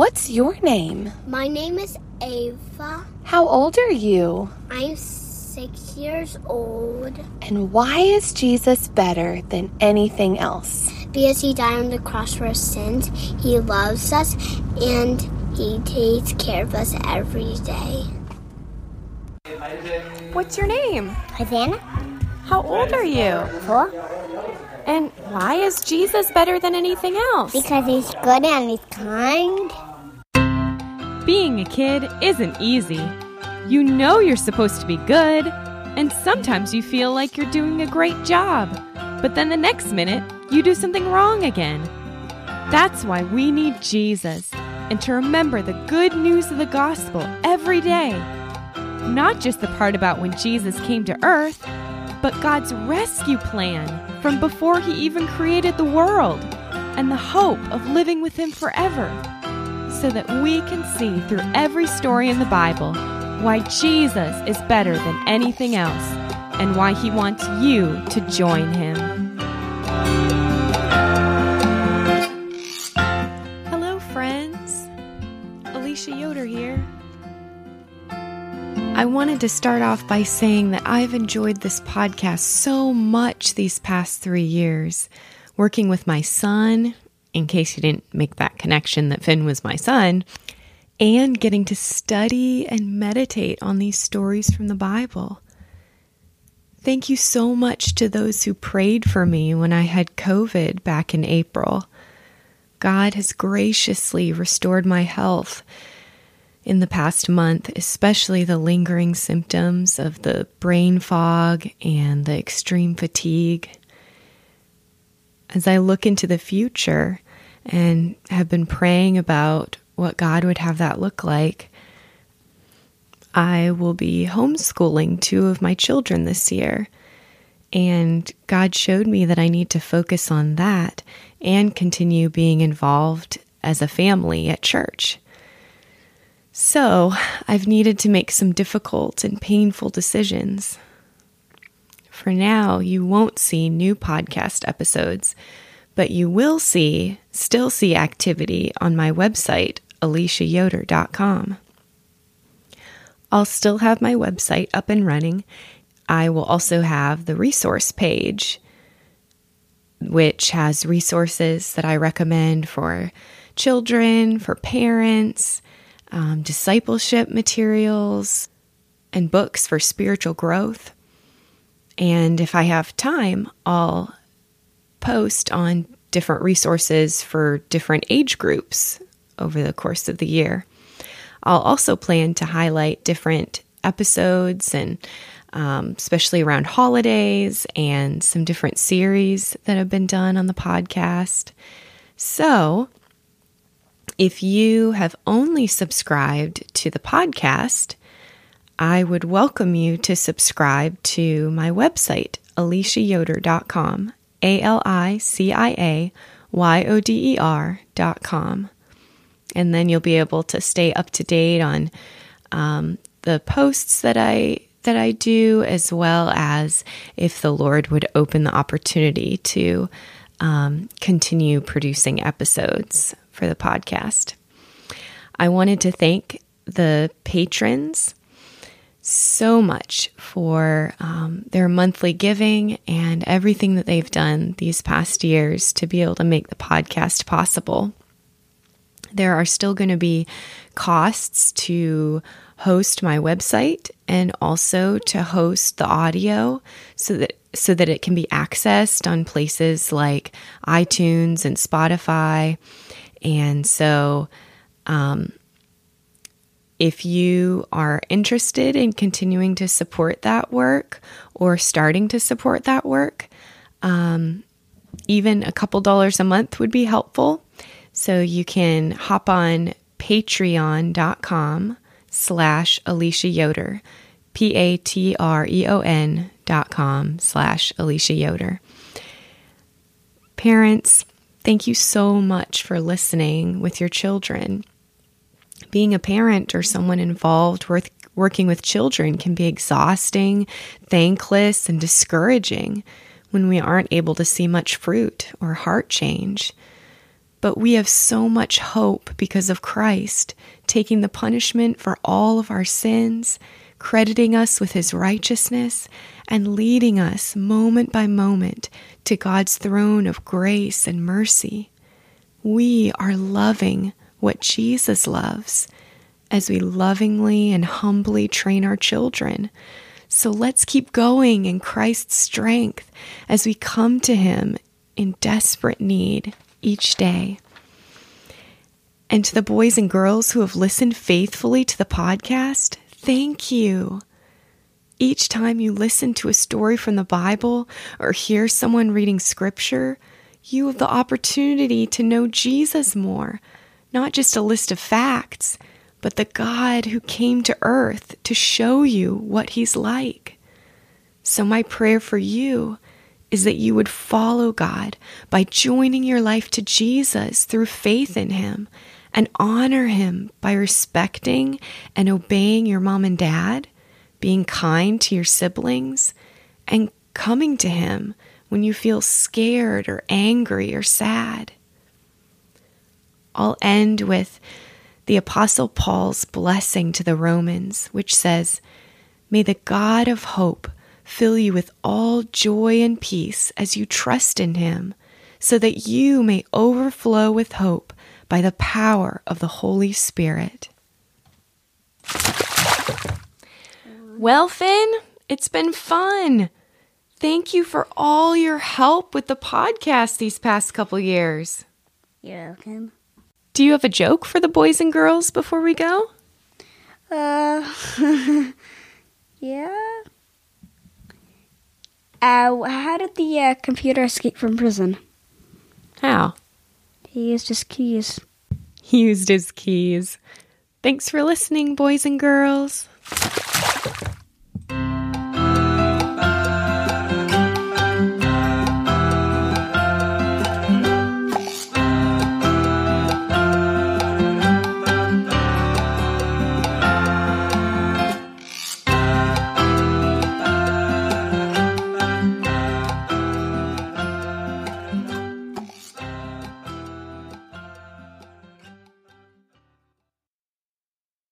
What's your name? My name is Ava. How old are you? I'm six years old And why is Jesus better than anything else? because he died on the cross for our sins. He loves us and he takes care of us every day. What's your name? Hosanna? How old are you? Four? And why is Jesus better than anything else? Because he's good and he's kind. Being a kid isn't easy. You know you're supposed to be good, and sometimes you feel like you're doing a great job, but then the next minute, you do something wrong again. That's why we need Jesus, and to remember the good news of the gospel every day. Not just the part about when Jesus came to earth, but God's rescue plan from before he even created the world, and the hope of living with him forever so that we can see through every story in the Bible why Jesus is better than anything else and why he wants you to join him. Hello, friends. Alicia Yoder here. I wanted to start off by saying that I've enjoyed this podcast so much these past three years, working with my son in case you didn't make that connection that Finn was my son, and getting to study and meditate on these stories from the Bible. Thank you so much to those who prayed for me when I had COVID back in April. God has graciously restored my health in the past month, especially the lingering symptoms of the brain fog and the extreme fatigue as I look into the future and have been praying about what God would have that look like, I will be homeschooling two of my children this year. And God showed me that I need to focus on that and continue being involved as a family at church. So I've needed to make some difficult and painful decisions. For now, you won't see new podcast episodes, but you will see, still see activity on my website, aliciayoder.com. I'll still have my website up and running. I will also have the resource page, which has resources that I recommend for children, for parents, um, discipleship materials, and books for spiritual growth. And if I have time, I'll post on different resources for different age groups over the course of the year. I'll also plan to highlight different episodes and um, especially around holidays and some different series that have been done on the podcast. So, if you have only subscribed to the podcast, I would welcome you to subscribe to my website, aliciayoder.com, A L I C I A Y O D E R.com. And then you'll be able to stay up to date on um, the posts that I that I do, as well as if the Lord would open the opportunity to um, continue producing episodes for the podcast. I wanted to thank the patrons so much for um, their monthly giving and everything that they've done these past years to be able to make the podcast possible. There are still going to be costs to host my website and also to host the audio so that so that it can be accessed on places like iTunes and Spotify. And so um, if you are interested in continuing to support that work or starting to support that work, um, even a couple dollars a month would be helpful. So you can hop on patreon.com slash Alicia Yoder, P A T R E O N dot com slash Alicia Yoder. Parents, thank you so much for listening with your children. Being a parent or someone involved with working with children can be exhausting, thankless, and discouraging when we aren't able to see much fruit or heart change. But we have so much hope because of Christ taking the punishment for all of our sins, crediting us with his righteousness, and leading us moment by moment to God's throne of grace and mercy. We are loving what Jesus loves as we lovingly and humbly train our children. So let's keep going in Christ's strength as we come to Him in desperate need each day. And to the boys and girls who have listened faithfully to the podcast, thank you. Each time you listen to a story from the Bible or hear someone reading scripture, you have the opportunity to know Jesus more, not just a list of facts, but the God who came to earth to show you what he's like. So, my prayer for you is that you would follow God by joining your life to Jesus through faith in him and honor him by respecting and obeying your mom and dad, being kind to your siblings, and coming to him when you feel scared or angry or sad. I'll end with the Apostle Paul's blessing to the Romans, which says, May the God of hope fill you with all joy and peace as you trust in him, so that you may overflow with hope by the power of the Holy Spirit. Well, Finn, it's been fun. Thank you for all your help with the podcast these past couple years. You're welcome. Do you have a joke for the boys and girls before we go? Uh, yeah. Uh, how did the uh, computer escape from prison? How? He used his keys. He used his keys. Thanks for listening, boys and girls.